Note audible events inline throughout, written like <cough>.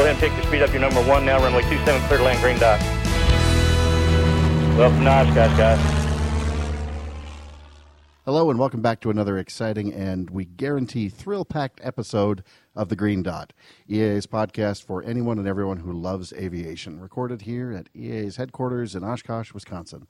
go ahead and pick your speed up. Your number one now, runway 27, clear to land, green dot. Welcome to Oshkosh, guys. Hello, and welcome back to another exciting and we guarantee thrill packed episode of The Green Dot, EAA's podcast for anyone and everyone who loves aviation, recorded here at EAA's headquarters in Oshkosh, Wisconsin.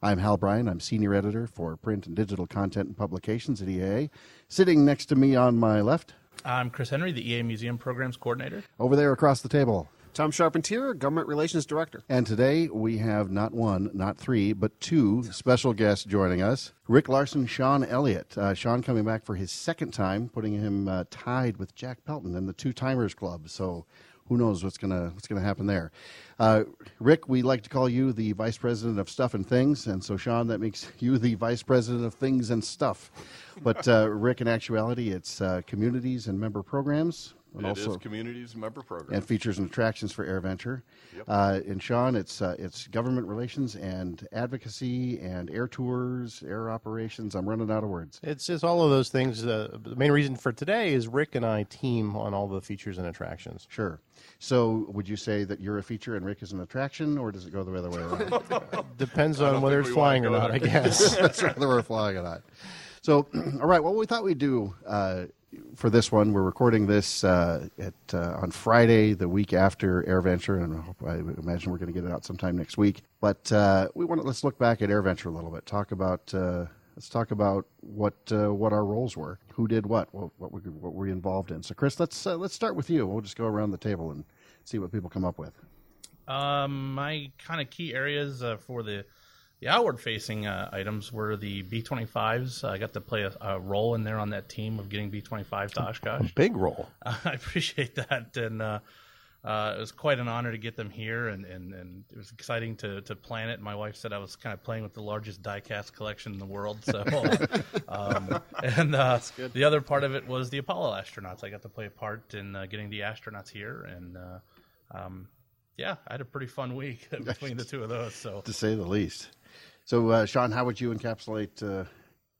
I'm Hal Bryan. I'm senior editor for print and digital content and publications at EAA. Sitting next to me on my left, I'm Chris Henry, the EAA Museum Programs Coordinator. over there across the table. Tom Charpentier, Government Relations Director. And today we have not one, not three, but two special guests joining us Rick Larsen, Sean Elliott. Uh, Sean coming back for his second time, putting him uh, tied with Jack Pelton in the Two Timers Club. So who knows what's gonna what's gonna happen there. Uh, Rick, we like to call you the vice president of stuff and things, and so Sean, that makes <laughs> you the vice president of things and stuff. But uh, <laughs> Rick, in actuality, it's uh, communities and member programs. And It also, is communities and member programs and features and attractions for AirVenture. Uh, and Sean, it's uh, it's government relations and advocacy and air tours, air operations. I'm running out of words. It's just all of those things. Uh, the main reason for today is Rick and I team on all the features and attractions. Sure. So, would you say that you're a feature and Rick is an attraction, or does it go the other way around? <laughs> Depends on whether it's flying or not, I guess. <laughs> That's whether we're flying or not. So, <clears throat> all right. Well, we thought we'd do uh, for this one. We're recording this uh, at uh, on Friday, the week after AirVenture, and I, hope, I imagine we're going to get it out sometime next week. But uh, we want to let's look back at AirVenture a little bit. Talk about uh, let's talk about what uh, what our roles were, who did what, what what we what were we involved in. So, Chris, let's uh, let's start with you. We'll just go around the table and see what people come up with. Um, my kind of key areas uh, for the the outward facing uh, items were the B25s. I got to play a, a role in there on that team of getting B25 to Oshkosh. Big role. <laughs> I appreciate that, and uh, it was quite an honor to get them here, and, and, and it was exciting to, to plan it. My wife said I was kind of playing with the largest diecast collection in the world. So, <laughs> um, and uh, the other part of it was the Apollo astronauts. I got to play a part in uh, getting the astronauts here, and uh, um, yeah, I had a pretty fun week <laughs> between the <laughs> two of those. So, to say the least. So, uh, Sean, how would you encapsulate uh,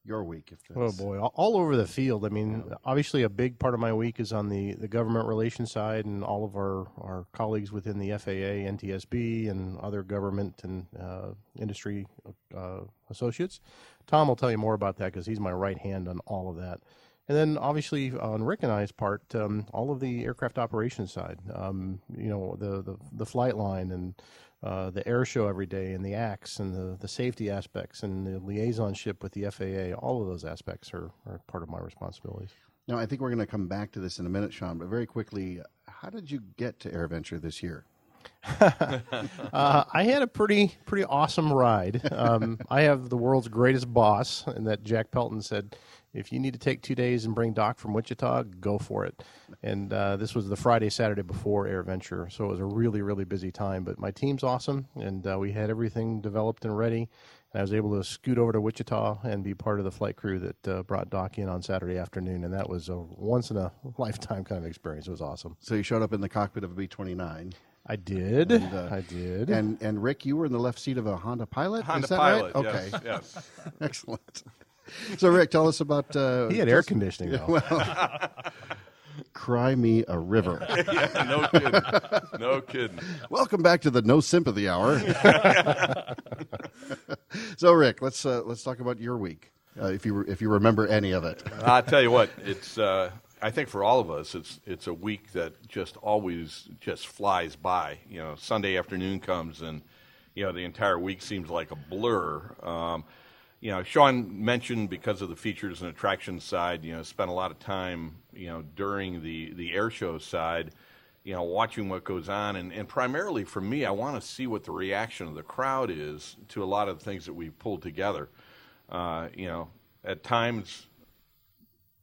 your week? If Oh boy, all- all over the field. I mean, obviously, a big part of my week is on the, the government relations side, and all of our, our colleagues within the FAA, NTSB, and other government and uh, industry uh, associates. Tom will tell you more about that because he's my right hand on all of that. And then, obviously, on Rick and I's part, um, all of the aircraft operations side. Um, you know, the, the the flight line and uh, the air show every day, and the acts and the, the safety aspects and the liaisonship with the FAA. All of those aspects are, are part of my responsibilities. Now, I think we're going to come back to this in a minute, Sean, but very quickly, how did you get to AirVenture this year? <laughs> <laughs> Uh, I had a pretty pretty awesome ride. Um, I have the world's greatest boss, and that Jack Pelton said, if you need to take two days and bring Doc from Wichita, go for it. And uh, this was the Friday Saturday before Air Venture, so it was a really really busy time. But my team's awesome, and uh, we had everything developed and ready. And I was able to scoot over to Wichita and be part of the flight crew that uh, brought Doc in on Saturday afternoon, and that was a once in a <laughs> lifetime kind of experience. It was awesome. So you showed up in the cockpit of a B 29. I did. uh, I did. And, and Rick, you were in the left seat of a Honda Pilot? Honda Is that Pilot. right? Okay. Yes. yes. <laughs> Excellent. <laughs> So, Rick, tell us about. Uh, he had air conditioning <laughs> though. Cry Me a River. <laughs> yeah, no kidding. No kidding. Welcome back to the No Sympathy Hour. so, Rick, let's uh, let's talk about your week, uh, if you if you remember any of it. I'll tell you what. It's. Uh, I think for all of us, it's it's a week that just always just flies by. You know, Sunday afternoon comes and you know the entire week seems like a blur. Um, you know, Sean mentioned because of the features and attractions side, you know, spent a lot of time, you know, during the the air show side, you know, watching what goes on, and, and primarily for me, I want to see what the reaction of the crowd is to a lot of the things that we've pulled together. Uh, you know, at times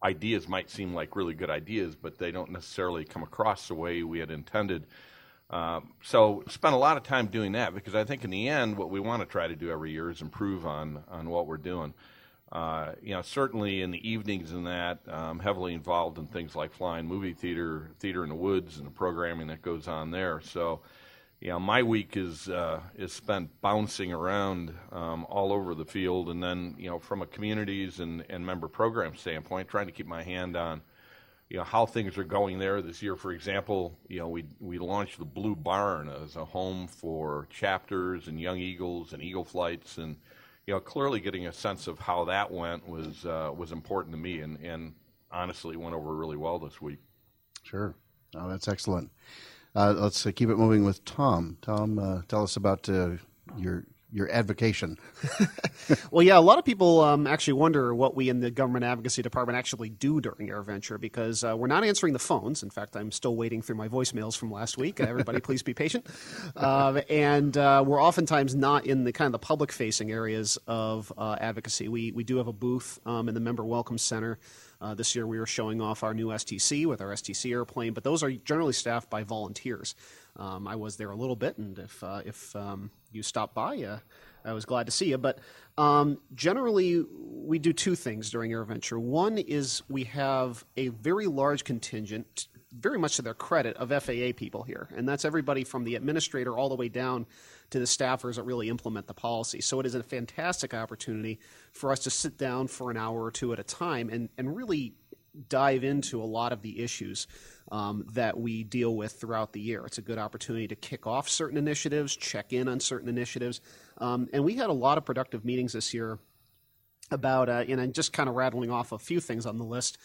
ideas might seem like really good ideas, but they don't necessarily come across the way we had intended. Um, so spent a lot of time doing that because I think in the end, what we want to try to do every year is improve on on what we're doing. Uh, you know, certainly in the evenings and that, I'm heavily involved in things like flying movie theater, theater in the woods, and the programming that goes on there. So, you know, my week is uh, is spent bouncing around um, all over the field, and then you know, from a communities and, and member program standpoint, trying to keep my hand on you know how things are going there this year. For example, you know we we launched the Blue Barn as a home for chapters and young eagles and eagle flights, and you know clearly getting a sense of how that went was uh, was important to me, and and honestly went over really well this week. Sure. Oh, that's excellent. Uh, let's uh, keep it moving with Tom. Tom, uh, tell us about uh, your your advocation. <laughs> well, yeah, a lot of people um, actually wonder what we in the government advocacy department actually do during AirVenture because uh, we're not answering the phones. In fact, I'm still waiting through my voicemails from last week. Everybody, please be patient. Uh, and uh, we're oftentimes not in the kind of the public facing areas of uh, advocacy. We we do have a booth um, in the Member Welcome Center. Uh, this year we were showing off our new STC with our STC airplane, but those are generally staffed by volunteers. Um, I was there a little bit, and if uh, if um, you stop by, uh, I was glad to see you. But um, generally, we do two things during AirVenture. One is we have a very large contingent, very much to their credit, of FAA people here, and that's everybody from the administrator all the way down to the staffers that really implement the policy. So it is a fantastic opportunity for us to sit down for an hour or two at a time and, and really dive into a lot of the issues um, that we deal with throughout the year. It's a good opportunity to kick off certain initiatives, check in on certain initiatives. Um, and we had a lot of productive meetings this year about, uh, and I'm just kind of rattling off a few things on the list.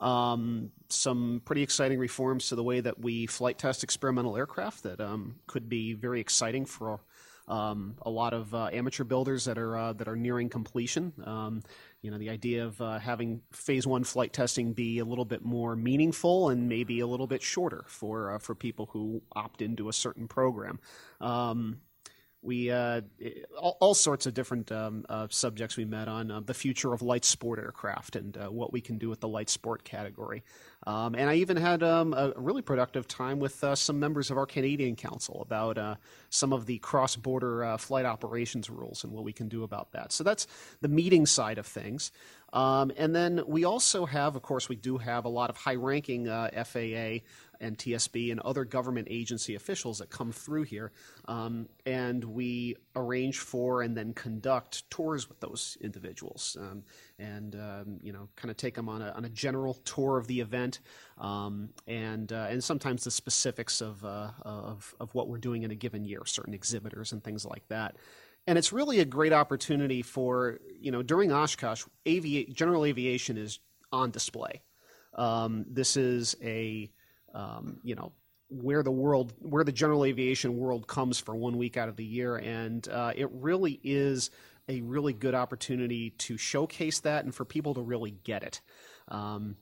Um, some pretty exciting reforms to the way that we flight test experimental aircraft that um, could be very exciting for um, a lot of uh, amateur builders that are uh, that are nearing completion. You know, the idea of uh, having phase one flight testing be a little bit more meaningful and maybe a little bit shorter for uh, for people who opt into a certain program. Um, we uh, all, all, sorts of different um, uh, subjects we met on uh, the future of light sport aircraft and uh, what we can do with the light sport category. Um, and I even had um, a really productive time with uh, some members of our Canadian Council about uh, some of the cross border flight operations rules and what we can do about that. So that's the meeting side of things. Um, and then we also have, of course, we do have a lot of high ranking FAA and TSB and other government agency officials that come through here. Um, and we arrange for and then conduct tours with those individuals um, and, um, you know, kind of take them on a, on a general tour of the event um, and, uh, and sometimes the specifics of, uh, of, of what we're doing in a given year, certain exhibitors and things like that. And it's really a great opportunity for, you know, during Oshkosh, avi- general aviation is on display. Um, this is a um, you know where the world where the general aviation world comes for one week out of the year. And uh, it really is a really good opportunity to showcase that and for people to really get it. Um,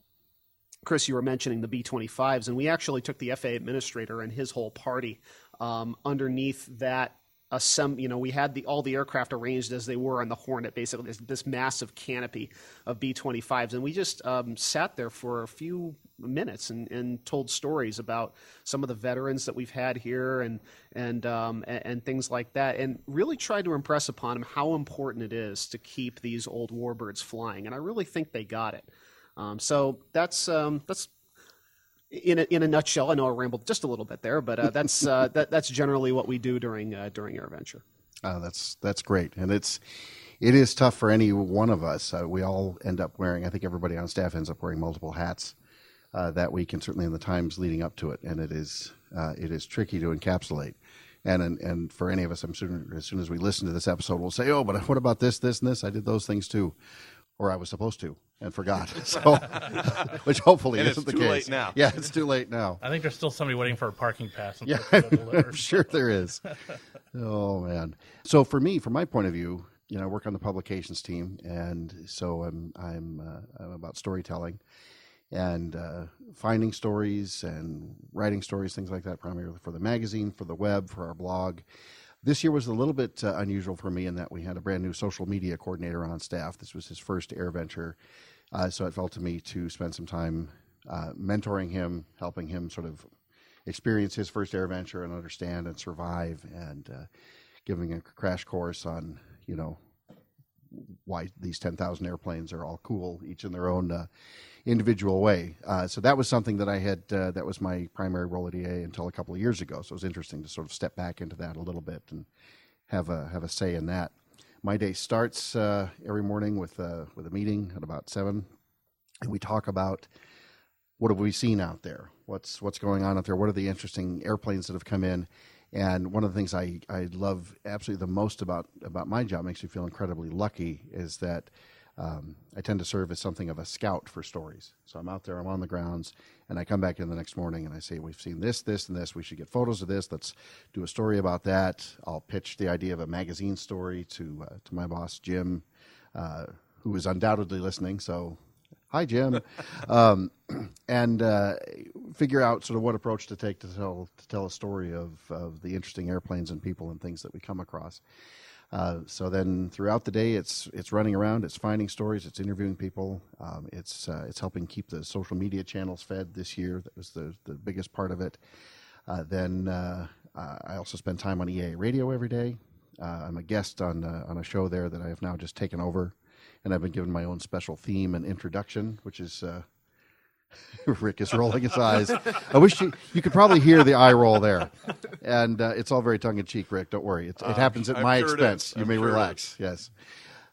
chris you were mentioning the b-25s and we actually took the faa administrator and his whole party um, underneath that assemb- you know, we had the all the aircraft arranged as they were on the Hornet, basically this, this massive canopy of B-25s, and we just um, sat there for a few minutes and, and told stories about some of the veterans that we've had here and and, um, and, and things like that, and really tried to impress upon them how important it is to keep these old warbirds flying, and I really think they got it. Um, so that's um, that's in a, in a nutshell, I know I rambled just a little bit there, but uh, that's uh, <laughs> that, that's generally what we do during uh, during AirVenture. Oh, that's that's great, and it's it is tough for any one of us. Uh, we all end up wearing. I think everybody on staff ends up wearing multiple hats uh, that week, and certainly in the times leading up to it. And it is uh, it is tricky to encapsulate. And, and and for any of us, I'm soon as soon as we listen to this episode, we'll say, "Oh, but what about this, this, and this? I did those things too." or I was supposed to and forgot. <laughs> So, <laughs> which hopefully and isn't the case. too late now. Yeah, it's too late now. I think there's still somebody waiting for a parking pass. Yeah, <laughs> I'm sure there is. oh man. So for me, from my point of view, you know, I work on the publications team, and so I'm I'm, uh, I'm about storytelling and uh, finding stories and writing stories, things like that, primarily for the magazine, for the web, for our blog. This year was a little bit uh, unusual for me in that we had a brand new social media coordinator on staff. This was his first AirVenture, uh, so it felt to me to spend some time uh, mentoring him, helping him sort of experience his first air venture and understand and survive, and uh, giving a crash course on you know why these 10,000 airplanes are all cool, each in their own uh, individual way. Uh, so that was something that I had, uh, that was my primary role at EAA until a couple of years ago. So it was interesting to sort of step back into that a little bit and have a, have a say in that. My day starts uh, every morning with, uh, with a meeting at about 7, and we talk about what have we seen out there? What's what's going on out there? What are the interesting airplanes that have come in? And one of the things I, I love absolutely the most about about my job makes me feel incredibly lucky is that um, I tend to serve as something of a scout for stories. So I'm out there, I'm on the grounds, and I come back in the next morning and I say, We've seen this, this, and this. We should get photos of this. Let's do a story about that. I'll pitch the idea of a magazine story to, uh, to my boss, Jim, uh, who is undoubtedly listening. So, hi, Jim. um, and uh, figure out sort of what approach to take to tell, to tell a story of, of the interesting airplanes and people and things that we come across. Uh, so then throughout the day, it's it's running around, it's finding stories, it's interviewing people, um, it's uh, it's helping keep the social media channels fed this year. That was the the biggest part of it. Uh, then uh, I also spend time on EAA Radio every day. Uh, I'm a guest on on a show there that I have now just taken over, and I've been given my own special theme and introduction, which is <laughs> Rick is rolling his eyes. I wish you, you could probably hear the eye roll there. And uh, it's all very tongue in cheek, Rick. Don't worry. It, it happens at I'm my sure expense. You I'm may sure relax. Yes.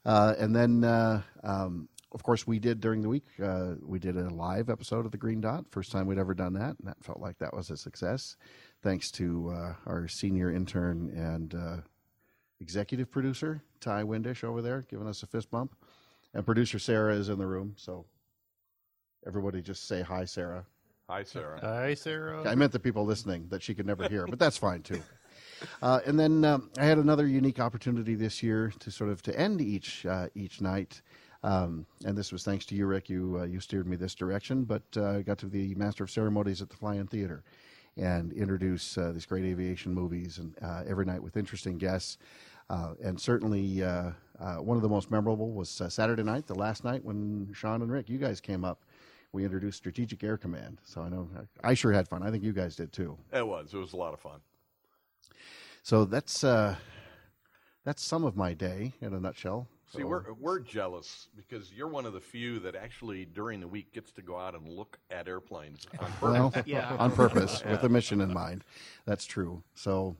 Uh, and then, uh, um, of course, we did during the week, uh, we did a live episode of The Green Dot. First time we'd ever done that. And that felt like that was a success. Thanks to uh, our senior intern and uh, executive producer, Ty Windish, over there, giving us a fist bump. And producer Sarah is in the room. So everybody just say hi, Sarah. Hi, Sarah. Hi, Sarah. I meant the people listening that she could never hear, but that's fine too. <laughs> Uh, and then um, I had another unique opportunity this year to sort of to end each uh, each night, um, and this was thanks to you, Rick. You uh, you steered me this direction, but uh, I got to be the master of ceremonies at the Fly-In Theater, and introduce uh, these great aviation movies, and uh, every night with interesting guests. Uh, and certainly, uh, one of the most memorable was uh, Saturday night, the last night when Sean and Rick, you guys came up. We introduced Strategic Air Command. So I know I sure had fun. I think you guys did too. It was. It was a lot of fun. So that's uh, that's some of my day in a nutshell. See, So- we're we're jealous because you're one of the few that actually during the week gets to go out and look at airplanes on purpose. well, <laughs> Yeah. on purpose with a mission in mind. That's true. So,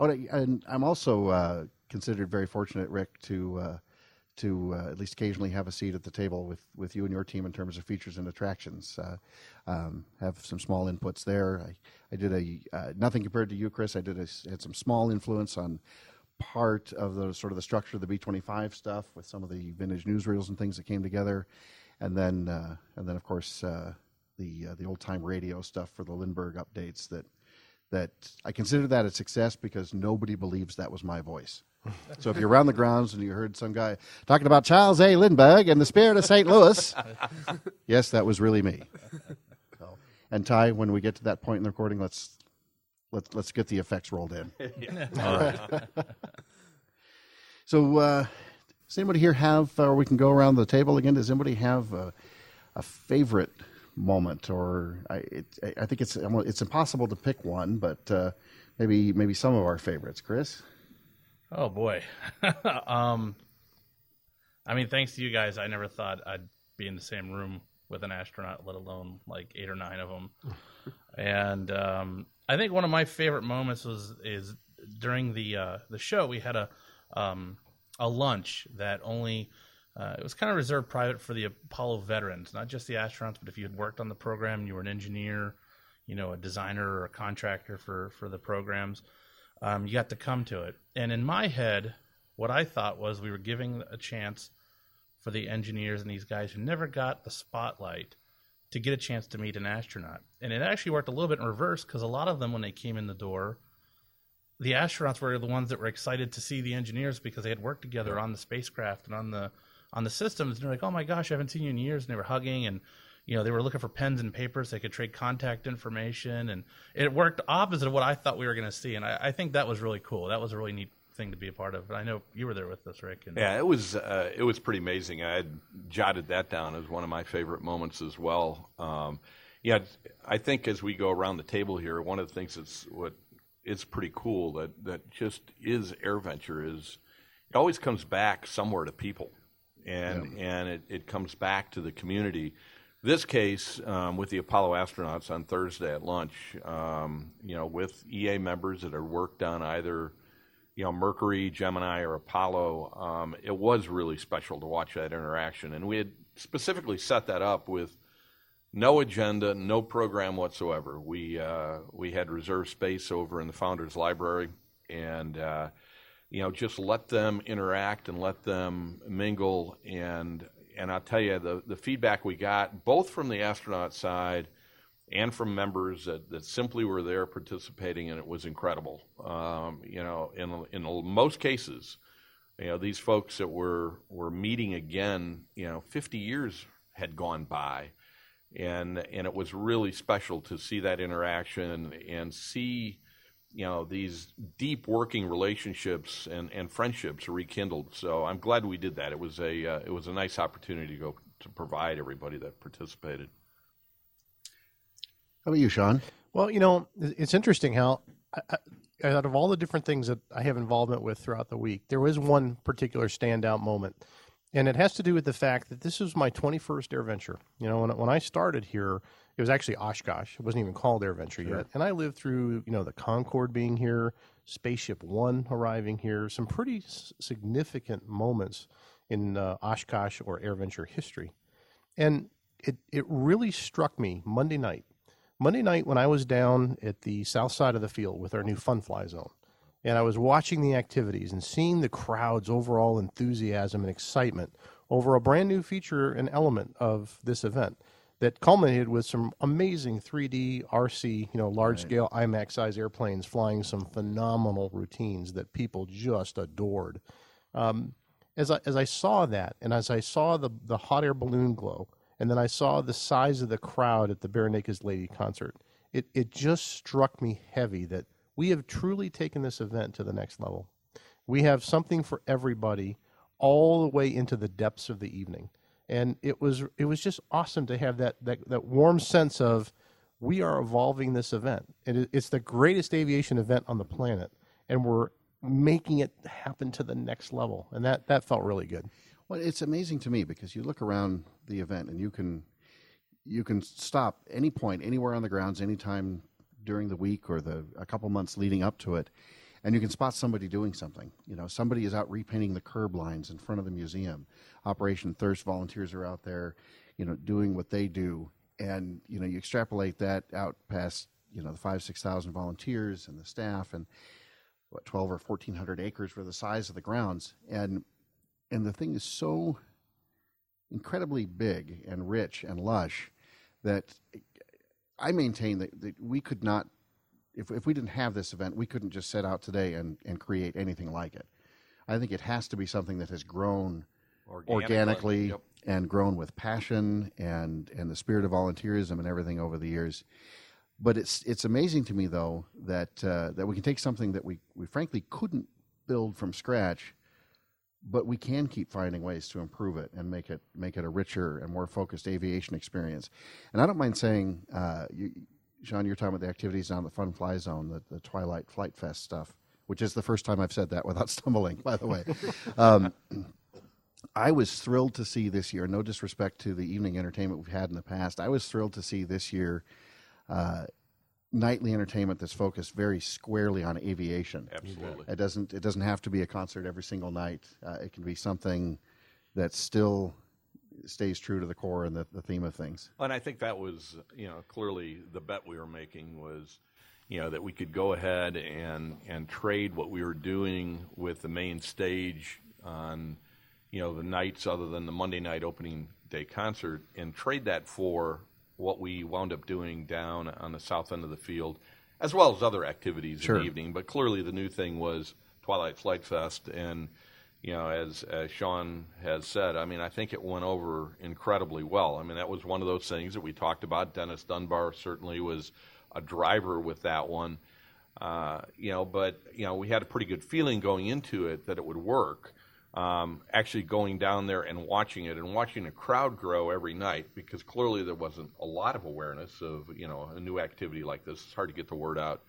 oh, and I'm also uh, considered very fortunate, Rick, to uh, to uh, at least occasionally have a seat at the table with, with you and your team in terms of features and attractions. Uh, um, have some small inputs there. I, I did a uh, nothing compared to you, Chris. I did a, had some small influence on part of the sort of the structure of the B25 stuff with some of the vintage newsreels and things that came together, and then uh, and then of course uh, the uh, the old time radio stuff for the Lindbergh updates that that I consider that a success because nobody believes that was my voice. So if you're around the grounds and you heard some guy talking about Charles A. Lindbergh and the spirit of St. Louis, <laughs> yes, that was really me. So, and Ty, when we get to that point in the recording, let's let's let's get the effects rolled in. <laughs> <laughs> All right. so, uh, does anybody here have, or we can go around the table again? Does anybody have a, a favorite moment, or I, it, I think it's it's impossible to pick one, but uh, maybe maybe some of our favorites, Chris. Oh boy. <laughs> um, I mean, thanks to you guys, I never thought I'd be in the same room with an astronaut, let alone like eight or nine of them. <laughs> and um, I think one of my favorite moments was is during the uh, the show. We had a um, a lunch that only uh, it was kind of reserved private for the Apollo veterans, not just the astronauts, but if you had worked on the program, you were an engineer, you know, a designer or a contractor for for the programs um, you got to come to it. And in my head, what I thought was we were giving a chance for the engineers and these guys who never got the spotlight to get a chance to meet an astronaut. And it actually worked a little bit in reverse because a lot of them, when they came in the door, the astronauts were the ones that were excited to see the engineers because they had worked together on the spacecraft and on the on the systems. And they're like, "Oh my gosh, I haven't seen you in years." And they were hugging and you know, they were looking for pens and papers. They could trade contact information, and it worked opposite of what I thought we were going to see. And I, I, think that was really cool. That was a really neat thing to be a part of. I know you were there with us, Rick. And, Yeah, it was uh, it was pretty amazing. I had jotted that down as one of my favorite moments as well. Um, yeah, I think as we go around the table here, one of the things that's what is pretty cool that that just is AirVenture is it always comes back somewhere to people, and and it, it comes back to the community. This case um, with the Apollo astronauts on Thursday at lunch, um, you know, with EAA members that had worked on either you know, Mercury, Gemini, or Apollo, um, it was really special to watch that interaction. And we had specifically set that up with no agenda, no program whatsoever. We uh, we had reserved space over in the founders library, and uh, you know just let them interact and let them mingle. And and I'll tell you the the feedback we got both from the astronaut side and from members that, that simply were there participating, and it was incredible. Um, you know, in in most cases, you know these folks that were were meeting again, you know, 50 years had gone by and and it was really special to see that interaction and see you know these deep working relationships and, and friendships rekindled. So I'm glad we did that. It was a uh, it was a nice opportunity to go to provide everybody that participated. How about you, Sean? Well, you know, it's interesting how I, I, out of all the different things that I have involvement with throughout the week, there was one particular standout moment and it has to do with the fact that this was my 21st air venture. You know, when, when I started here, it was actually Oshkosh. It wasn't even called AirVenture sure. yet. And I lived through, you know, the Concorde being here, Spaceship One arriving here, some pretty s- significant moments in uh, Oshkosh or AirVenture history. And it, it really struck me Monday night. Monday night when I was down at the south side of the field with our new Fun Fly Zone and I was watching the activities and seeing the crowd's overall enthusiasm and excitement over a brand new feature and element of this event that culminated with some amazing 3D RC, you know, large scale right. IMAX size airplanes flying some phenomenal routines that people just adored. Um, as I as I saw that, and as I saw the the hot air balloon glow, and then I saw the size of the crowd at the Barenaked Lady concert, it it just struck me heavy that we have truly taken this event to the next level. We have something for everybody all the way into the depths of the evening. And it was it was just awesome to have that that, that warm sense of we are evolving this event. It, it's the greatest aviation event on the planet, and we're making it happen to the next level. And that, that felt really good. Well, it's amazing to me because you look around the event and you can you can stop any point anywhere on the grounds anytime during the week or the a couple months leading up to it, and you can spot somebody doing something. You know, somebody is out repainting the curb lines in front of the museum. Operation Thirst volunteers are out there, you know, doing what they do, and you know, you extrapolate that out past you know the five six thousand volunteers and the staff and what twelve or fourteen hundred acres for the size of the grounds, and and the thing is so incredibly big and rich and lush that I maintain that, that we could not, if, if we didn't have this event, we couldn't just set out today and, and create anything like it. I think it has to be something that has grown organically, organically yep. and grown with passion and, and the spirit of volunteerism and everything over the years. But it's it's amazing to me though that uh, that we can take something that we, we frankly couldn't build from scratch but we can keep finding ways to improve it and make it make it a richer and more focused aviation experience. And I don't mind saying, uh, you, Sean, you're talking about the activities on the Fun Fly Zone, the, the Twilight Flight Fest stuff, which is the first time I've said that without <laughs> stumbling, by the way. um, <laughs> I was thrilled to see this year. No disrespect to the evening entertainment we've had in the past. I was thrilled to see this year uh, nightly entertainment that's focused very squarely on aviation. Absolutely. It doesn't it doesn't have to be a concert every single night. Uh, it can be something that still stays true to the core and the, the theme of things. And I think that was, you know, clearly the bet we were making was, you know, that we could go ahead and and trade what we were doing with the main stage on, you know, the nights other than the Monday night opening day concert and trade that for what we wound up doing down on the south end of the field, as well as other activities sure. in the evening. But clearly, the new thing was Twilight Flight Fest, and you know, as as Sean has said, I mean, I think it went over incredibly well. I mean, that was one of those things that we talked about. Dennis Dunbar certainly was a driver with that one. Uh, you know, but you know, we had a pretty good feeling going into it that it would work um, actually going down there and watching it and watching a crowd grow every night because clearly there wasn't a lot of awareness of you know a new activity like this. It's hard to get the word out,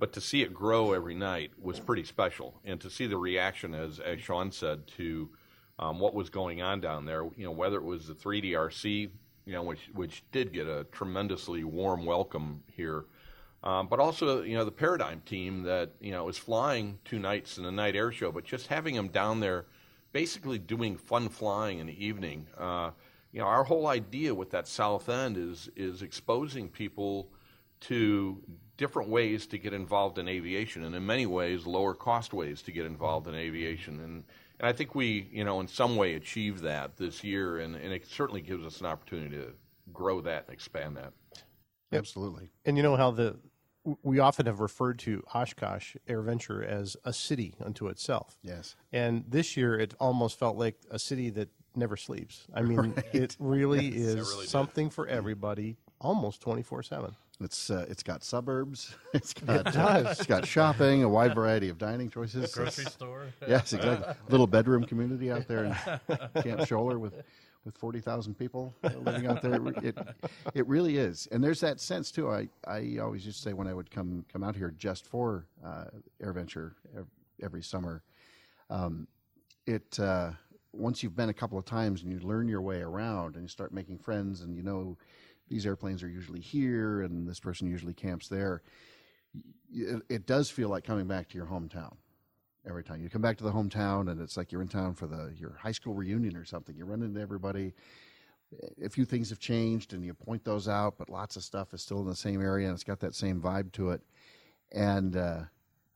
but to see it grow every night was pretty special, and to see the reaction, as as Sean said, to um, what was going on down there. You know whether it was the 3DRC, you know which which did get a tremendously warm welcome here. Um, but also, you know, the Paradigm team that you know was flying two nights in a night air show, but just having them down there, basically doing fun flying in the evening, uh, you know, our whole idea with that south end is is exposing people to different ways to get involved in aviation, and in many ways, lower cost ways to get involved in aviation. And and I think we, you know, in some way achieved that this year, and, and it certainly gives us an opportunity to grow that and expand that. Absolutely. And you know how the we often have referred to Oshkosh Air Venture as a city unto itself. Yes. And this year, it almost felt like a city that never sleeps. I mean, <laughs> it really is really did. something for everybody, almost twenty four seven. It's uh, it's got suburbs. <laughs> It's got It does. it's got shopping, a wide variety of dining choices. A Grocery store. Yes, exactly. <laughs> Little bedroom community out there in Camp Scholler with with forty thousand people living out there. It it really is, and there's that sense too. I, I always used to say when I would come come out here just for uh, AirVenture ev- every summer, um, it uh, once you've been a couple of times and you learn your way around and you start making friends and you know these airplanes are usually here and this person usually camps there. It, it does feel like coming back to your hometown every time. You come back to the hometown and it's like you're in town for the your high school reunion or something. You run into everybody. A few things have changed and you point those out but lots of stuff is still in the same area and it's got that same vibe to it. And uh,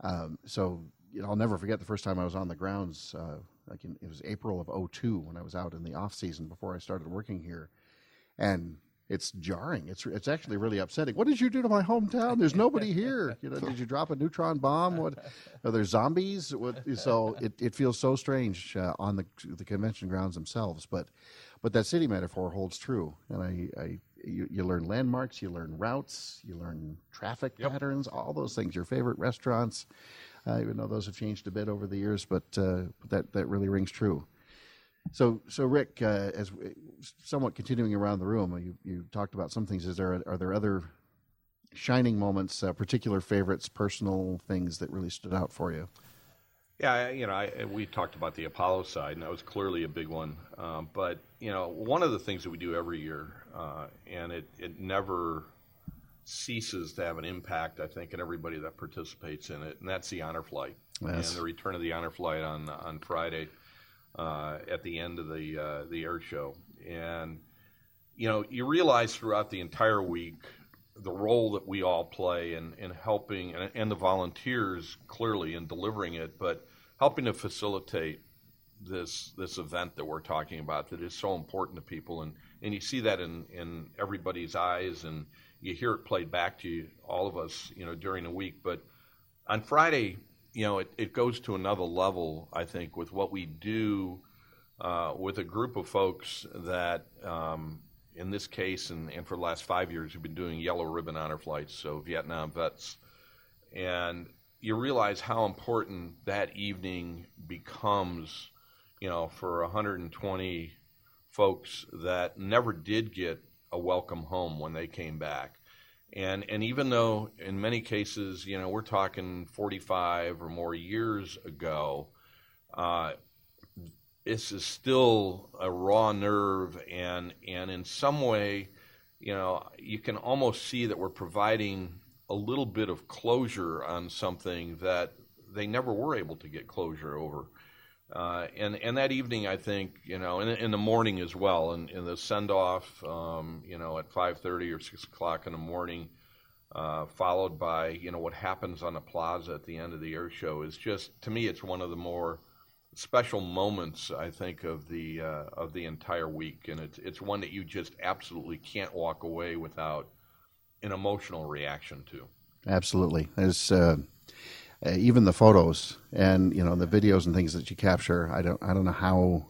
um, so you know, i'll never forget the first time i was on the grounds uh, like in, it was april of 02 when i was out in the off season before i started working here. And it's jarring. It's it's actually really upsetting. What did you do to my hometown? There's nobody here. You know, did you drop a neutron bomb? What are there zombies? What, so it, it feels so strange uh, on the the convention grounds themselves. But but that city metaphor holds true, and I, I you, you learn landmarks, you learn routes, you learn traffic patterns, all those things. Your favorite restaurants, uh, even though those have changed a bit over the years, but uh, that that really rings true. So, so Rick, uh, as somewhat continuing around the room, you, you talked about some things. Is there are there other shining moments, uh, particular favorites, personal things that really stood out for you? Yeah, you know, I, we talked about the Apollo side, and that was clearly a big one. Um, but you know, one of the things that we do every year, uh, and it it never ceases to have an impact, I think, in everybody that participates in it, and that's the honor flight Yes. and the return of the honor flight on on Friday uh, at the end of the uh, the air show. And you know, you realize throughout the entire week the role that we all play in, in helping and, and the volunteers clearly in delivering it, but helping to facilitate this this event that we're talking about that is so important to people and, and you see that in, in everybody's eyes and you hear it played back to you, all of us, you know, during the week. But on Friday, you know, it, it goes to another level, I think, with what we do uh, with a group of folks that, um, in this case, and, and for the last five years, have been doing yellow ribbon honor flights, so Vietnam vets. And you realize how important that evening becomes, you know, for 120 folks that never did get a welcome home when they came back. And and even though in many cases, you know, we're talking 45 or more years ago, uh, this is still a raw nerve, and and in some way, you know, you can almost see that we're providing a little bit of closure on something that they never were able to get closure over. Uh, and and that evening, I think you know, in, in the morning as well, and in, the send off, um, you know, at five thirty or six o'clock in the morning, uh, followed by you know what happens on the plaza at the end of the air show is just to me, it's one of the more special moments I think of the uh, of the entire week, and it's it's one that you just absolutely can't walk away without an emotional reaction to. Absolutely. There's uh, even the photos and you know the videos and things that you capture. I don't I don't know how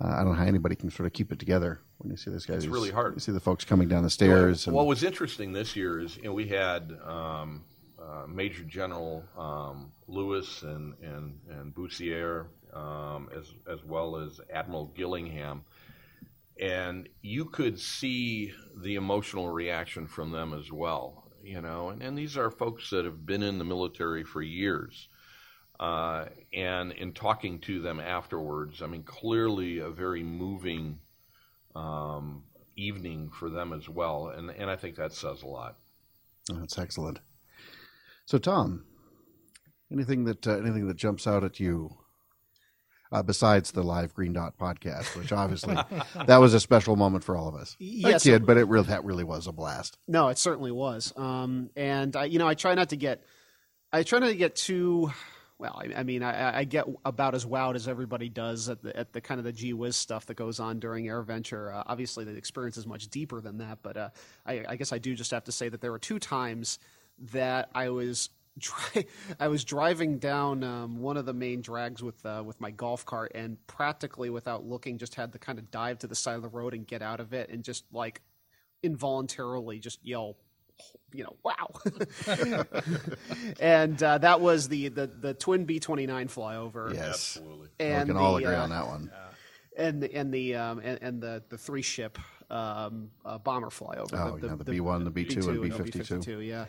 uh, I don't know how anybody can sort of keep it together when you see this guy. It's really hard. You see the folks coming down the stairs. and, What was interesting this year is you know, we had um, uh, Major General um, Lewis and and and Boussier, um, as as well as Admiral Gillingham, and you could see the emotional reaction from them as well. You know, and, and these are folks that have been in the military for years. Uh, and in talking to them afterwards, I mean, clearly a very moving um, evening for them as well, and and I think that says a lot. Oh, that's excellent. So, Tom, anything that uh, anything that jumps out at you? Uh, besides the live Green Dot podcast, which obviously <laughs> that was a special moment for all of us. Yes, I kid, but it really that really was a blast. No, it certainly was. Um, and I, you know, I try not to get, I try not to get too. Well, I, I mean, I, I get about as wowed as everybody does at the at the kind of the gee whiz stuff that goes on during AirVenture. Uh, obviously, the experience is much deeper than that, but uh, I, I guess I do just have to say that there were two times that I was Dri- <laughs> I was driving down um, one of the main drags with uh, with my golf cart, and practically without looking, just had to kind of dive to the side of the road and get out of it, and just like involuntarily just yell, you know, wow. <laughs> and uh, that was the the, the twin B twenty nine flyover. Yes, Absolutely. we and can all the, agree uh, on that one. and the and the um, and, and the the three ship um, uh, bomber flyover. Oh, the, yeah, the B1, the B2, and B-52, B-52. Yeah,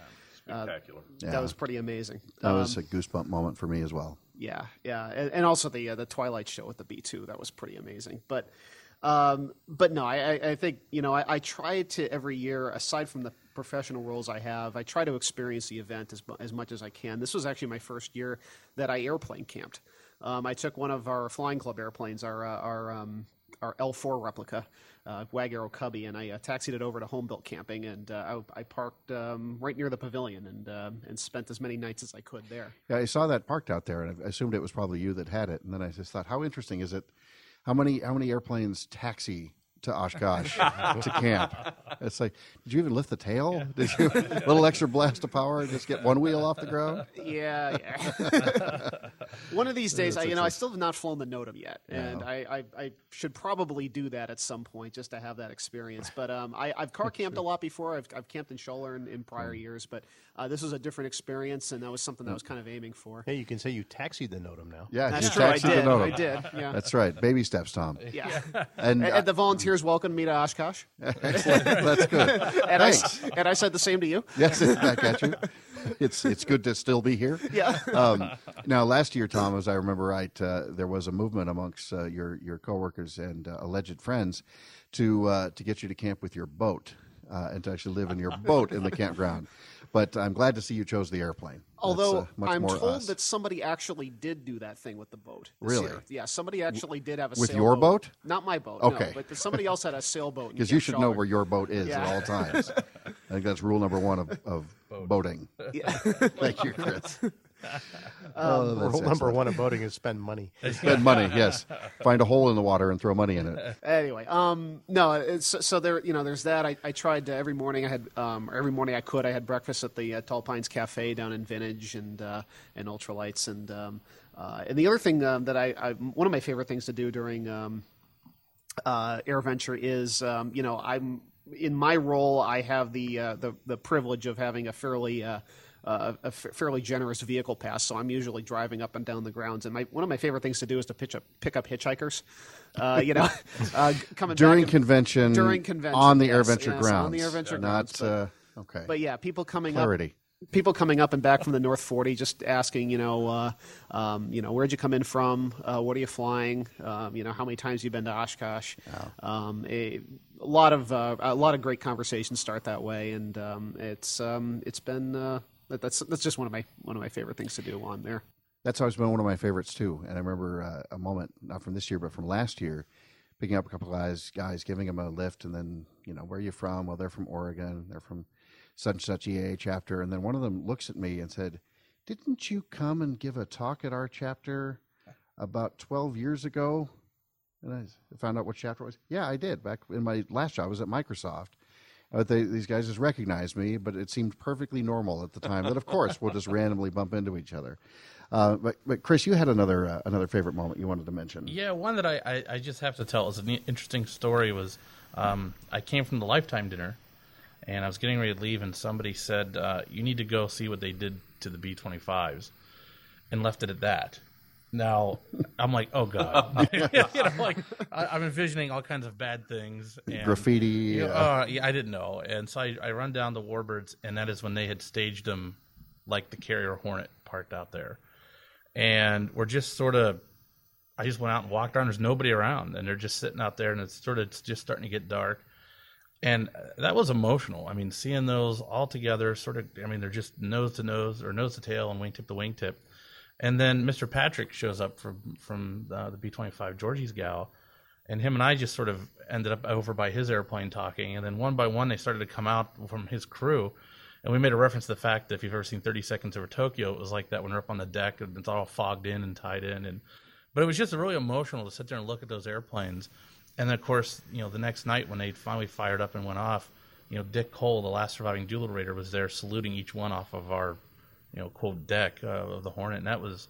Spectacular. Yeah. that was pretty amazing. That was Um, a goosebump moment for me as well. yeah, yeah, and, and also the uh, the Twilight show with the B two that was pretty amazing. But um, but no, I, I, I think you know I, I try to every year, aside from the professional roles I have, I try to experience the event as as much as I can. This was actually my first year that I airplane camped. Um, I took one of our flying club airplanes, our uh, our um, our L4 replica, uh, Wag Aero Cubby, and I uh, taxied it over to home built camping, and uh, I, I parked um, right near the pavilion and um and spent as many nights as I could there. Yeah, I saw that parked out there, and I assumed it was probably you that had it. And then I just thought, how interesting is it? How many how many airplanes taxi to Oshkosh <laughs> to camp? It's like, did you even lift the tail? Did you <laughs> a little extra blast of power and just get one wheel off the ground? <laughs> Yeah, yeah. One of these days, I, you know, I still have not flown the NOTAM yet, and I, I, I should probably do that at some point just to have that experience. But um, I, I've car camped a lot before. I've, I've camped in Scholler in, in prior years, but uh, this was a different experience, and that was something that I was kind of aiming for. Hey, you can say you taxied the NOTAM now. Yeah, That's you true. I taxied the did. NOTAM. I did. Yeah. That's right. Baby steps, Tom. yeah. <laughs> And, And, uh, and the volunteers welcomed me to Oshkosh, <laughs> excellent. That's good. <laughs> and I, Thanks. and I said the same to you. Yes, back at you. It's it's good to still be here. Yeah. Um, now, last year, Tom, as I remember right, uh, there was a movement amongst uh, your your coworkers and uh, alleged friends to uh, to get you to camp with your boat uh, and to actually live in your boat in the campground. But I'm glad to see you chose the airplane. Although uh, I'm told us. that somebody actually did do that thing with the boat. this Really? year. Yeah, somebody actually did have a With sailboat. your boat? Not my boat. Okay. No, but somebody else had a sailboat. <laughs> because you should know where your boat is Yeah. at all times. I think that's rule number one of, of boating. Yeah. <laughs> Thank you, Chris. <laughs> <laughs> oh, that's Rule number one of boating is spend money. <laughs> Spend money, yes. Find a hole in the water and throw money in it. anyway, um, no, it's, so there, you know, there's that. I, I tried to, every morning. I had, um, every morning I could. I had breakfast at the uh, Tall Pines Cafe down in Vintage and uh, and Ultralights, and um, uh, and the other thing um, that I, I, one of my favorite things to do during um, uh, AirVenture is, um, you know, I'm in my role. I have the uh, the the privilege of having a fairly uh, uh, a f- fairly generous vehicle pass, so I'm usually driving up and down the grounds. And my one of my favorite things to do is to pitch up, pick up hitchhikers. Uh, you know, <laughs> uh, coming During back and- convention, during convention on the yes, AirVenture yes, grounds, on the AirVenture not grounds. uh, But, okay. but yeah, people coming Clarity. up people coming up and back from the North 40, just asking, you know, uh, um, you know, where'd you come in from? Uh, what are you flying? Um, you know, how many times you been to Oshkosh? Um, a, a lot of uh, a lot of great conversations start that way, and um, it's um, it's been uh, that- that's that's just one of my one of my favorite things to do on there. That's always been one of my favorites too. And I remember uh, a moment, not from this year, but from last year, picking up a couple guys, guys, giving them a lift, and then you know, where are you from? Well, they're from Oregon. They're from such and such EAA chapter. And then one of them looks at me and said, "Didn't you come and give a talk at our chapter about twelve years ago?" And I found out what chapter it was. Yeah, I did. Back in my last job, I was at Microsoft. Uh, they, these guys just recognized me, but it seemed perfectly normal at the time that, of course, we'll just randomly bump into each other. Uh, but, but Chris, you had another uh, another favorite moment you wanted to mention. Yeah, one that I, I, I just have to tell is an interesting story was um, I came from the Lifetime dinner, and I was getting ready to leave, and somebody said, uh, "You need to go see what they did to the B twenty fives," and left it at that. Now I'm like, oh god, <laughs> <laughs> you know, like I, I'm envisioning all kinds of bad things, and, Graffiti, You know, uh, uh, yeah, I didn't know, and so I, I run down the Warbirds, and that is when they had staged them like the Carrier Hornet parked out there, and we're just sort of I just went out and walked around. There's nobody around, and they're just sitting out there, and it's sort of it's just starting to get dark. And uh, that was emotional. I mean, seeing those all together, sort of. I mean, they're just nose to nose or nose to tail and wingtip to wingtip, And then Mr. Patrick shows up from from uh, the B twenty five Georgie's gal, and him and I just sort of ended up over by his airplane talking, and then one by one they started to come out from his crew, and we made a reference to the fact that if you've ever seen Thirty Seconds Over Tokyo, it was like that when we're up on the deck and it's all fogged in and tied in, and but it was just really emotional to sit there and look at those airplanes, and then of course you know the next night when they finally fired up and went off, you know Dick Cole, the last surviving Doolittle Raider, was there saluting each one off of our you know quote deck uh, of the Hornet, and that was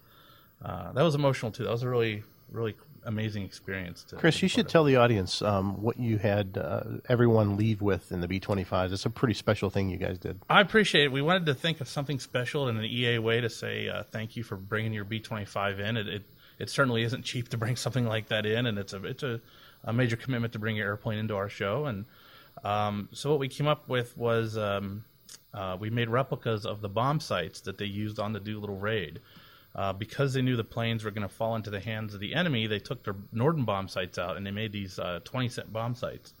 uh, that was emotional too. That was a really really amazing experience. To Chris, you should of. tell the audience um, what you had uh, everyone leave with in the B-25s. It's a pretty special thing you guys did. I appreciate it. We wanted to think of something special in an EA way to say uh, thank you for bringing your B25 in. It, it it certainly isn't cheap to bring <laughs> something like that in, and it's a it's a, a major commitment to bring your airplane into our show. And um, so what we came up with was um, uh, we made replicas of the bomb sights that they used on the Doolittle raid. Uh, because they knew the planes were going to fall into the hands of the enemy, they took their Norden bomb sights out and they made these uh, 20 cent bomb sights.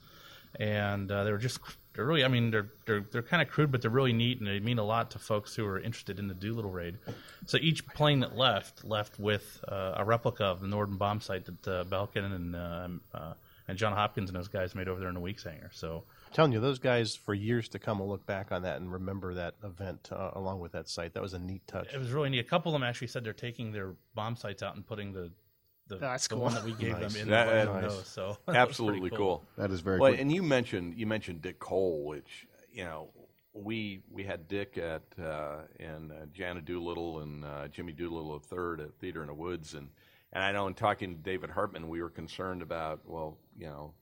And uh, they were just, they're really, I mean, they're, they're, they're kind of crude, but they're really neat and they mean a lot to folks who are interested in the Doolittle raid. So each plane that left, left with uh, a replica of the Norden bomb sight that uh, Belkin and, um, and John Hopkins and those guys made over there in the Weeks Hangar. So I'm telling you, those guys for years to come will look back on that and remember that event uh, along with that sight. That was a neat touch. it was really neat. A couple of them actually said they're taking their bomb sights out and putting the the, That's the cool. one that we gave Nice. them in That- the <laughs> that- nice. nose. So Absolutely pretty cool. That is very Well, cool. and you mentioned you mentioned Dick Cole, which you know we we had Dick at uh, and uh, Jonna Doolittle and uh, Jimmy Doolittle the third at Theater in the Woods, and and I know in talking to David Hartman, we were concerned about well, you know,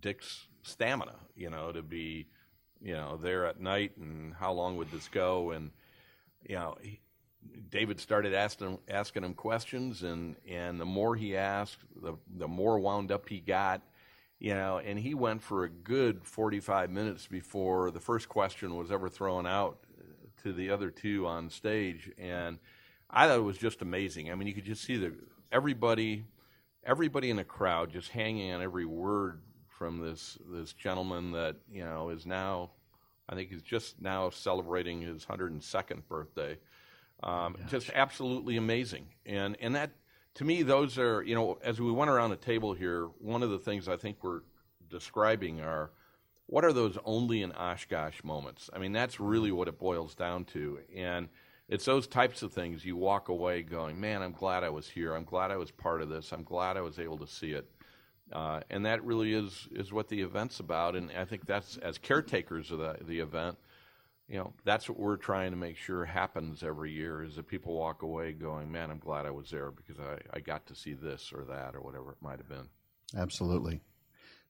Dick's stamina, you know, to be you know there at night and how long would this go, and you know. He, David started asking asking him questions, and, and the more he asked, the the more wound up he got, you know. And he went for a good forty five minutes before the first question was ever thrown out to the other two on stage, and I thought it was just amazing. I mean, you could just see the everybody everybody in the crowd just hanging on every word from this this gentleman that you know is now, I think he's just now celebrating his hundred and second birthday. Um, just absolutely amazing, and and that to me, those are you know as we went around the table here, one of the things I think we're describing are what are those only in Oshkosh moments. I mean, that's really what it boils down to, and it's those types of things you walk away going, man, I'm glad I was here. I'm glad I was part of this. I'm glad I was able to see it. Uh, and that really is, is what the event's about. And I think that's, as caretakers of the, the event, you know, that's what we're trying to make sure happens every year is that people walk away going, man, I'm glad I was there because I, I got to see this or that or whatever it might have been. Absolutely.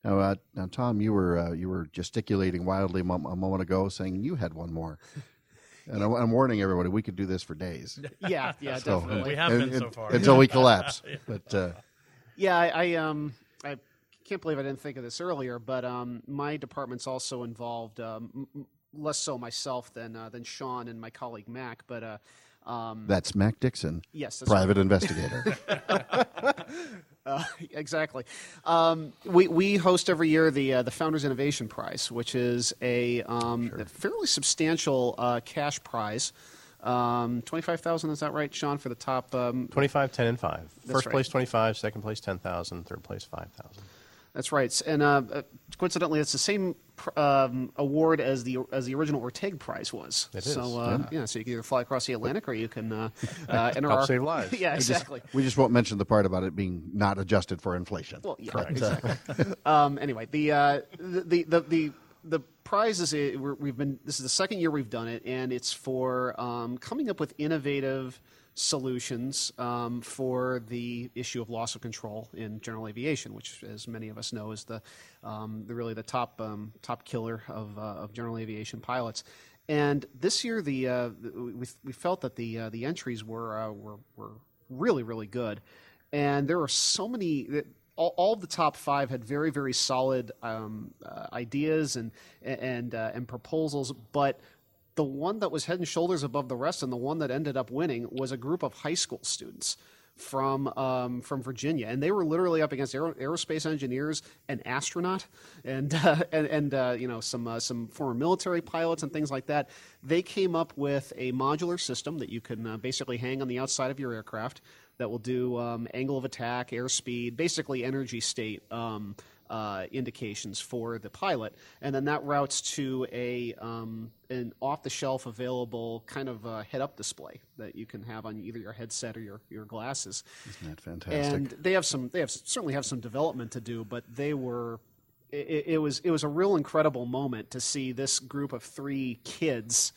Now, uh, now, Tom, you were uh, you were gesticulating wildly a, mo- a moment ago, saying you had one more. And I'm, I'm warning everybody, we could do this for days. <laughs> Yeah, yeah, So- definitely. We have And- been so far. until we collapse. <laughs> But uh, Yeah, I, I um I can't believe I didn't think of this earlier, but um my department's also involved um m- m- less so myself than uh, than Sean and my colleague Mac, but uh um that's Mac Dixon, yes, that's private investigator. <laughs> Uh, exactly. Um, we we host every year the uh, the Founders Innovation Prize, which is a, um, a fairly substantial uh, cash prize. Um, Twenty five thousand, is that right, Sean? For the top, um, 25, 10, and 5. First right. place, 25. Second place, 10,000. Third place, 5,000. That's right. And uh, uh, coincidentally, it's the same um, award as the as the original Orteig Prize was. It so uh, yeah. so you can either fly across the Atlantic or you can uh, <laughs> uh, enter Help our save <laughs> lives. yeah, exactly. we just won't mention the part about it being not adjusted for inflation. Well, yeah, exactly. <laughs> um, anyway, the, uh, the the the the prize is we're, we've been this is the second year we've done it, and it's for um, coming up with innovative solutions um, for the issue of loss of control in general aviation, which, as many of us know, is the, um, the really the top um, top killer of, uh, of general aviation pilots. And this year, the, uh, we, we felt that the uh, the entries were, uh, were were really really good, and there are so many. That, all, all of the top five had very very solid um, uh, ideas and and uh, and proposals, but the one that was head and shoulders above the rest and the one that ended up winning was a group of high school students from um, from Virginia, and they were literally up against aer- aerospace engineers, an astronaut, and <laughs> uh, and, and uh, you know some uh, some former military pilots and things like that. They came up with a modular system that you can uh, basically hang on the outside of your aircraft that will do um, angle of attack, airspeed, basically energy state. Um, uh, indications for the pilot, and then that routes to a um, an off-the-shelf available kind of uh, head-up display that you can have on either your headset or your, your glasses. Isn't that fantastic? And they have some, they have certainly have some development to do, but they were. It, it was it was a real incredible moment to see this group of three kids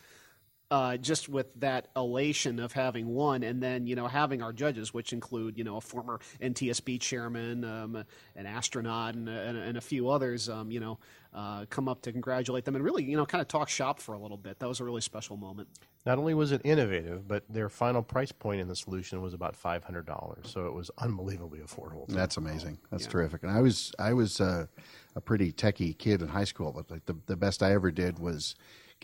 uh, just with that elation of having won, and then you know having our judges, which include you know a former NTSB chairman, um, an astronaut, and, and, and, a few others, um, you know, uh, come up to congratulate them and really you know kind of talk shop for a little bit. That was a really special moment. Not only was it innovative, but their final price point in the solution was about five hundred dollars, so it was unbelievably affordable. That's amazing. That's yeah. terrific. And I was I was uh, a pretty techie kid in high school, but like the the best I ever did was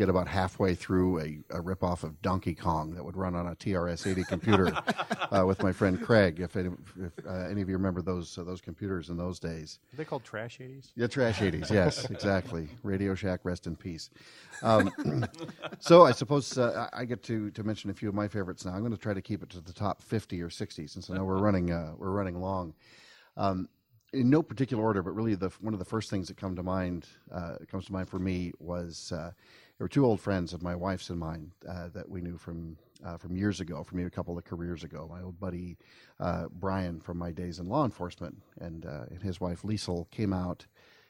get about halfway through a, a ripoff of Donkey Kong that would run on a TRS-80 computer <laughs> uh, with my friend Craig. If, any, if uh, any of you remember those uh, those computers in those days, Are they called Trash 80s. Yeah, Trash 80s. <laughs> Yes, exactly. Radio Shack, rest in peace. Um, <clears throat> so I suppose uh, I get to, to mention a few of my favorites now. I'm going to try to keep it to the top 50 or 60 since I know we're <laughs> running uh, we're running long. Um, in no particular order, but really the one of the first things that come to mind uh, comes to mind for me was uh, there were two old friends of my wife's and mine uh, that we knew from uh, from years ago, from a couple of careers ago. My old buddy uh, Brian from my days in law enforcement, and uh, and his wife Liesel came out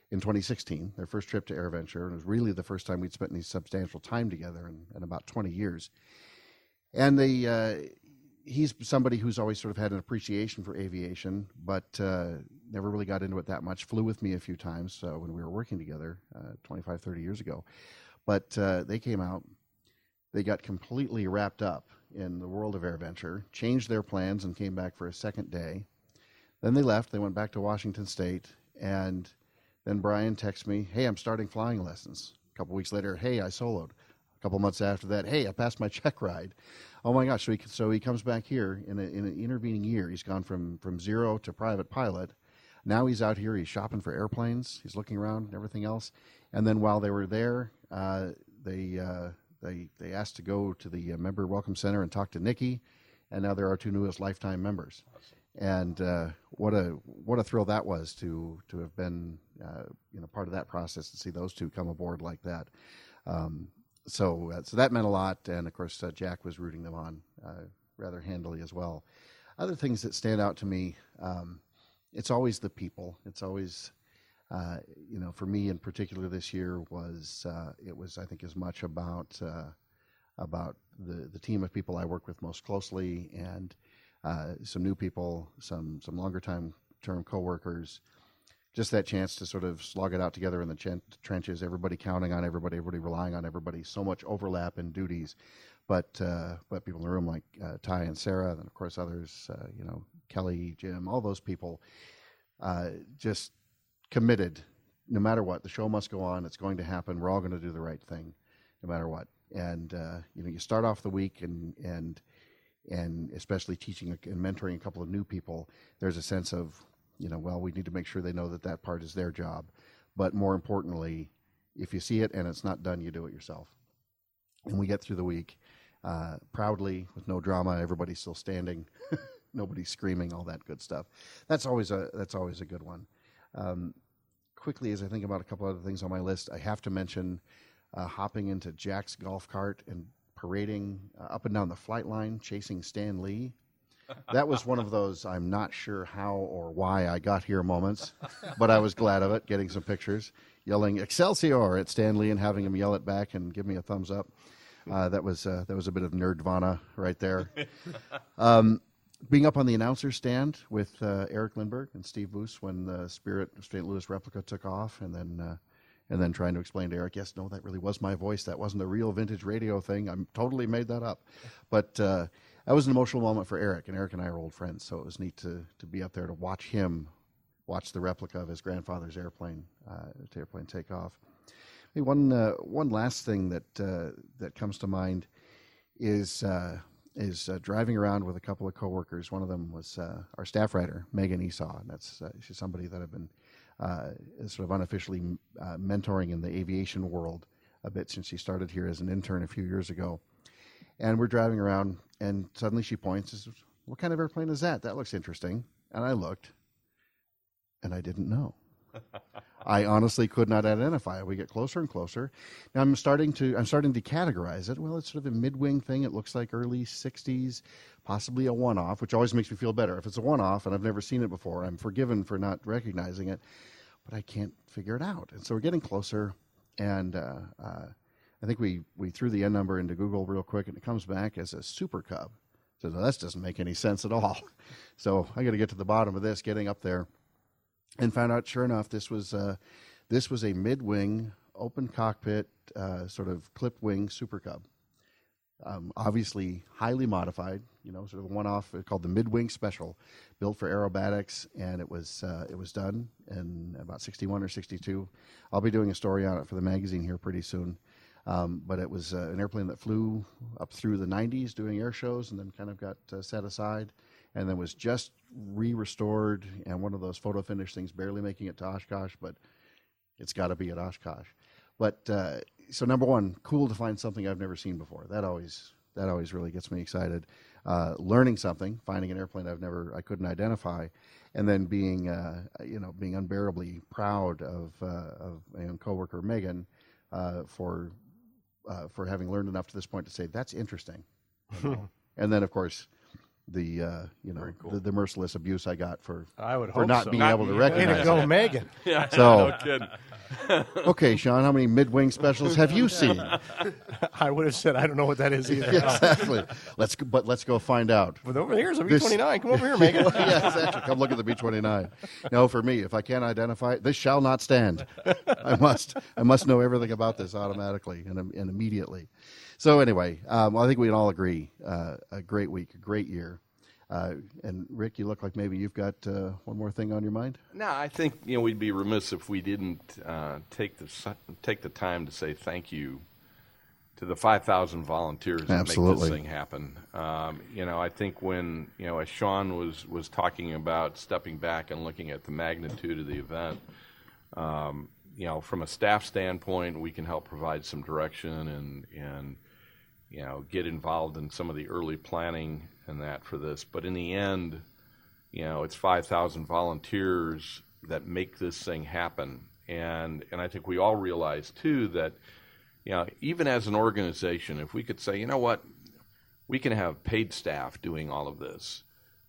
in 2016, their first trip to AirVenture, and it was really the first time we'd spent any substantial time together in, in about 20 years. And they, uh, he's somebody who's always sort of had an appreciation for aviation, but uh, never really got into it that much. Flew with me a few times when we were working together 25, 30 years ago. But uh, they came out, they got completely wrapped up in the world of AirVenture, changed their plans, and came back for a second day. Then they left. They went back to Washington State, and then Brian texts me, "Hey, I'm starting flying lessons." A couple weeks later, "Hey, I soloed." A couple months after that, "Hey, I passed my <laughs> check ride." Oh my gosh! So he, so he comes back here in, a, in an intervening year. He's gone from from zero to private pilot. Now he's out here. He's shopping for airplanes. He's looking around and everything else. And then while they were there, uh, they uh, they they asked to go to the uh, member welcome center and talk to Nikki, and now they're our two newest lifetime members. Awesome. And uh, what a what a thrill that was to to have been uh, you know part of that process to see those two come aboard like that. Um, so uh, so that meant a lot, and of course Jack was rooting them on rather handily as well. Other things that stand out to me, um, it's always the people. It's always uh, you know, for me in particular this year was uh, it was I think as much about uh, about the the team of people I work with most closely and uh, some new people, some some longer time term coworkers. Just that chance to sort of slog it out together in the ch- trenches. Everybody counting on everybody, everybody relying on everybody. So much overlap in duties, but uh, but people in the room like Ty and Sarah, and of course others, you know, Kelly, Jim, all those people, just committed no matter what. The show must go on. It's going to happen. We're all going to do the right thing, no matter what. And uh, you know, you start off the week and and and especially teaching and mentoring a couple of new people. There's a sense of you know, well, we need to make sure they know that that part is their job. But more importantly, if you see it and it's not done, you do it yourself. And we get through the week uh, proudly with no drama. Everybody's still standing. <laughs> Nobody's screaming. All that good stuff. That's always a that's always a good one. Um, quickly, as I think about a couple other things on my list, I have to mention uh, hopping into Jack's golf cart and parading uh, up and down the flight line, chasing Stan Lee. That was one of those I'm not sure how or why I got here moments, but I was glad of it, getting some pictures, yelling Excelsior at Stan Lee and having him yell it back and give me a thumbs up. Uh, that was uh, that was a bit of nerdvana right there. Um, being up on the announcer stand with uh, Eric Lindbergh and Steve Voos when the Spirit of St. Louis replica took off, and then uh, and then trying to explain to Eric, yes, no, that really was my voice. That wasn't a real vintage radio thing. I totally made that up. But uh, that was an emotional moment for Eric, and Eric and I are old friends, so it was neat to to be up there to watch him watch the replica of his grandfather's airplane uh, airplane take off. one uh, one last thing that uh, that comes to mind is is uh, driving around with a couple of coworkers. One of them was uh, our staff writer, Megan Esau. And that's uh, she's somebody that I've been uh, sort of unofficially uh, mentoring in the aviation world a bit since she started here as an intern a few years ago. And we're driving around, and suddenly she points, says, "What kind of airplane is that? That looks interesting." And I looked, and I didn't know. <laughs> I honestly could not identify it. We get closer and closer. Now I'm starting to I'm starting to categorize it. Well, it's sort of a mid-wing thing. It looks like early '60s, possibly a one-off, which always makes me feel better. If it's a one-off and I've never seen it before, I'm forgiven for not recognizing it, but I can't figure it out. And so we're getting closer, and uh, uh, I think we we threw the N number into Google real quick, and it comes back as a Super Cub. So no, that doesn't make any sense at all. <laughs> So I got to get to the bottom of this. Getting up there and found out sure enough this was uh, this was a mid-wing open cockpit uh, sort of clip wing super cub. Um, obviously highly modified you know sort of one-off uh, called the mid-wing special built for aerobatics and it was uh, it was done in about 61 or 62 i'll be doing a story on it for the magazine here pretty soon. Um, but it was uh, an airplane that flew up through the 90s doing air shows and then kind of got uh, set aside and then was just re-restored and one of those photo finish things barely making it to Oshkosh, but it's got to be at Oshkosh. But uh, so number one, cool to find something I've never seen before. That always that always really gets me excited. Uh, learning something, finding an airplane I've never I couldn't identify, and then being uh, you know being unbearably proud of uh, of my own coworker Megan uh, for uh, for having learned enough to this point to say that's interesting. <laughs> and then of course the uh, you know the, the merciless abuse I got for I would for hope not so. being Not able to Way to recognize go, it. Megan. <laughs> So No kidding. <laughs> okay, Sean, how many mid-wing specials have you seen? <laughs> I would have said I don't know what that is either. Yeah, exactly. Let's go, but let's go find out. But over here's a This- B29. Come over here, Megan. yeah, exactly. Come look at the B twenty nine. No, for me, if I can't identify it, this shall not stand. I must. I must know everything about this automatically and, and immediately. So anyway, um, I think we can all agree. Uh, a great week, a great year. Uh, and Rick, you look like maybe you've got uh, one more thing on your mind. No, I think you know we'd be remiss if we didn't uh, take the take the time to say thank you to the 5,000 volunteers that make Absolutely. this thing happen. Um, you know, I think when you know, as Sean was was talking about stepping back and looking at the magnitude of the event, um, you know, from a staff standpoint, we can help provide some direction and and you know get involved in some of the early planning and that for this. But in the end, you know, it's 5,000 volunteers that make this thing happen. And, and I think we all realize, too, that, you know, even as an organization, if we could say, you know what, we can have paid staff doing all of this,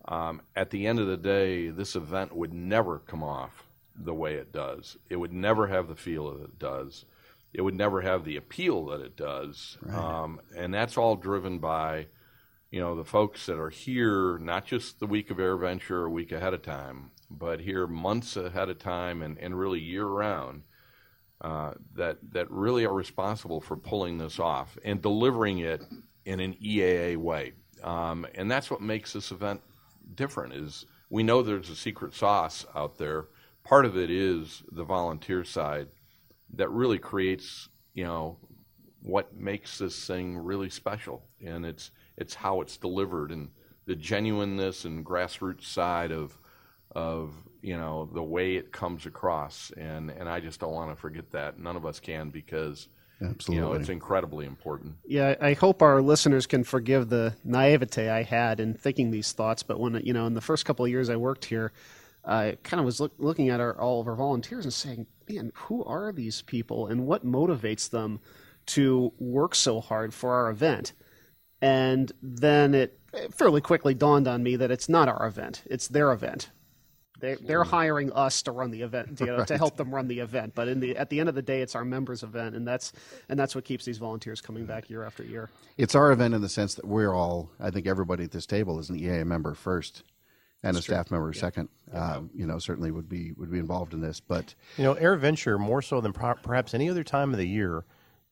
um, at the end of the day, this event would never come off the way it does. It would never have the feel that it does. It would never have the appeal that it does. Um, and that's all driven by, you know, the folks that are here, not just the week of AirVenture, a week ahead of time, but here months ahead of time and, and really year round, uh, that, that really are responsible for pulling this off and delivering it in an EAA way. Um, and that's what makes this event different is we know there's a secret sauce out there. Part of it is the volunteer side that really creates, you know, what makes this thing really special, and it's it's how it's delivered and the genuineness and grassroots side of of you know the way it comes across, and and I just don't want to forget that. None of us can because you know Absolutely. it's incredibly important. Yeah, I hope our listeners can forgive the naivete I had in thinking these thoughts. But when you know, in the first couple of years I worked here, I kind of was look, looking at our, all of our volunteers and saying, "Man, who are these people, and what motivates them to work so hard for our event?" And then it fairly quickly dawned on me that it's not our event; it's their event. They, they're hiring us to run the event to, <laughs> to help them run the event. But in the at the end of the day, it's our members' event, and that's and that's what keeps these volunteers coming back year after year. It's our event in the sense that we're all, I think everybody at this table is an EAA member first and a staff member second. Um, you know, certainly would be would be involved in this. But You know, AirVenture more so than per- perhaps any other time of the year,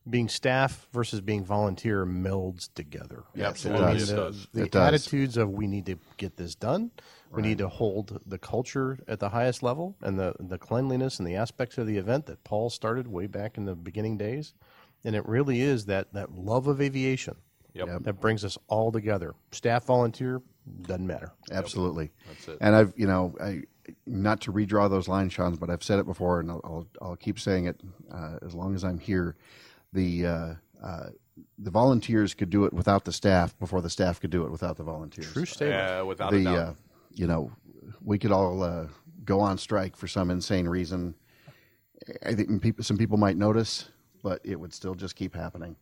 being staff versus being volunteer melds together. Absolutely, I mean, it the, does. the It does. attitudes of we need to get this done, we need to hold the culture at the highest level, and the the cleanliness and the aspects of the event that Paul started way back in the beginning days, and it really is that that love of aviation Yep. Yep. that brings us all together. Staff, volunteer, doesn't matter. Absolutely. That's it. And I've, you know, I, not to redraw those lines, Sean, but I've said it before, and I'll, I'll, I'll keep saying it uh, as long as I'm here. The uh, uh, the volunteers could do it without the staff before the staff could do it without the volunteers. True statement. Uh, without a the doubt. uh, you know we could all uh, go on strike for some insane reason. I think people, some people might notice, but it would still just keep happening.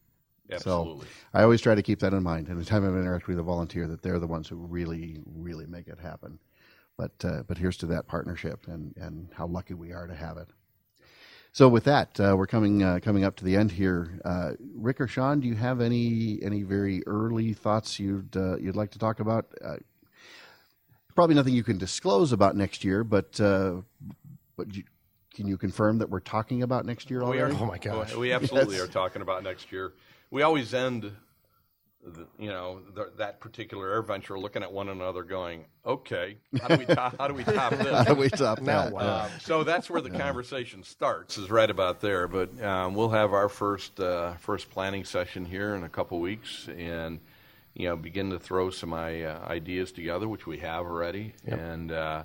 Absolutely. So I always try to keep that in mind. Anytime I interact with a volunteer, that they're the ones who really, really make it happen. But uh, but here's to that partnership and, and how lucky we are to have it. So with that, uh, we're coming uh, coming up to the end here. Uh, Rick or Sean, do you have any any very early thoughts you'd uh, you'd like to talk about? Uh, probably nothing you can disclose about next year, but uh, but you, can you confirm that we're talking about next year We already? are. Oh, my gosh. We absolutely Yes. are talking about next year. We always end, the, you know, the, that particular AirVenture looking at one another, going, "Okay, how do we top, how do we top this?" <laughs> How do we top Now that? what? Um, so that's where the conversation starts, is right about there. But um, we'll have our first uh, first planning session here in a couple weeks, and you know, begin to throw some uh, ideas together, which we have already, and uh,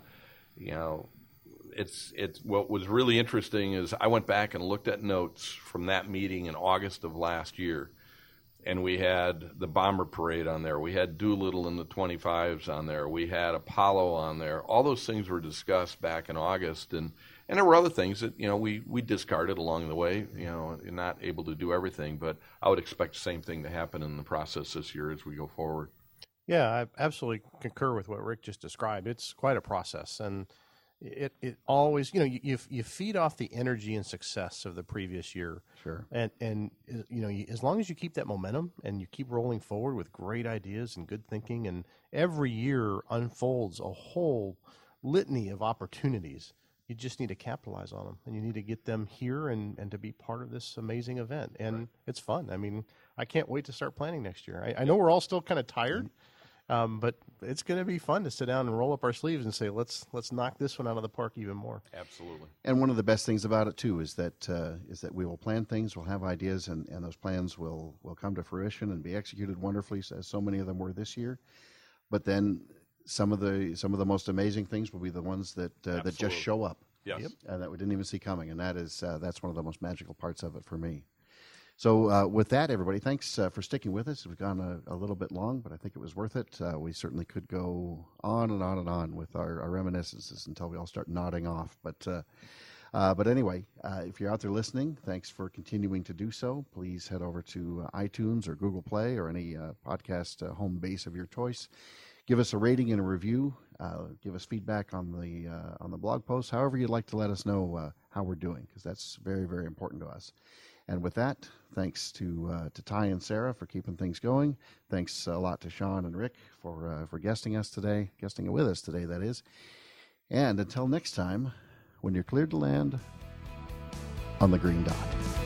you know. It's it's what was really interesting is I went back and looked at notes from that meeting in August of last year, and we had the bomber parade on there. We had Doolittle and the 25s on there. We had Apollo on there. All those things were discussed back in August, and and there were other things that you know we we discarded along the way. You know, not able to do everything, but I would expect the same thing to happen in the process this year as we go forward. Yeah, I absolutely concur with what Rick just described. It's quite a process, and it it always you know you you, you feed off the energy and success of the previous year. Sure. And and you know you, as long as you keep that momentum and you keep rolling forward with great ideas and good thinking, and every year unfolds a whole litany of opportunities. You just need to capitalize on them, and you need to get them here and, and to be part of this amazing event. And it's fun. I mean, I can't wait to start planning next year. I, I know we're all still kind of tired, mm-hmm. Um, but it's going to be fun to sit down and roll up our sleeves and say, let's let's knock this one out of the park even more. Absolutely. And one of the best things about it too is that uh, is that we will plan things, we'll have ideas, and, and those plans will will come to fruition and be executed wonderfully, as so many of them were this year. But then some of the some of the most amazing things will be the ones that uh, that just show up, Yes. and that we didn't even see coming, and that is uh, that's one of the most magical parts of it for me. So, uh, with that, everybody, thanks uh, for sticking with us. We've gone a, a little bit long, but I think it was worth it. Uh, we certainly could go on and on and on with our, our reminiscences until we all start nodding off. But, uh, uh, but anyway, uh, if you're out there listening, thanks for continuing to do so. Please head over to iTunes or Google Play or any podcast home base of your choice. Give us a rating and a review. Give us feedback on the on the blog post. However, you'd like to let us know how we're doing, because that's very very important to us. And with that, thanks to uh, to Ty and Sarah for keeping things going. Thanks a lot to Sean and Rick for uh, for guesting us today, guesting with us today. That is. And until next time, when you're cleared to land on the green dot.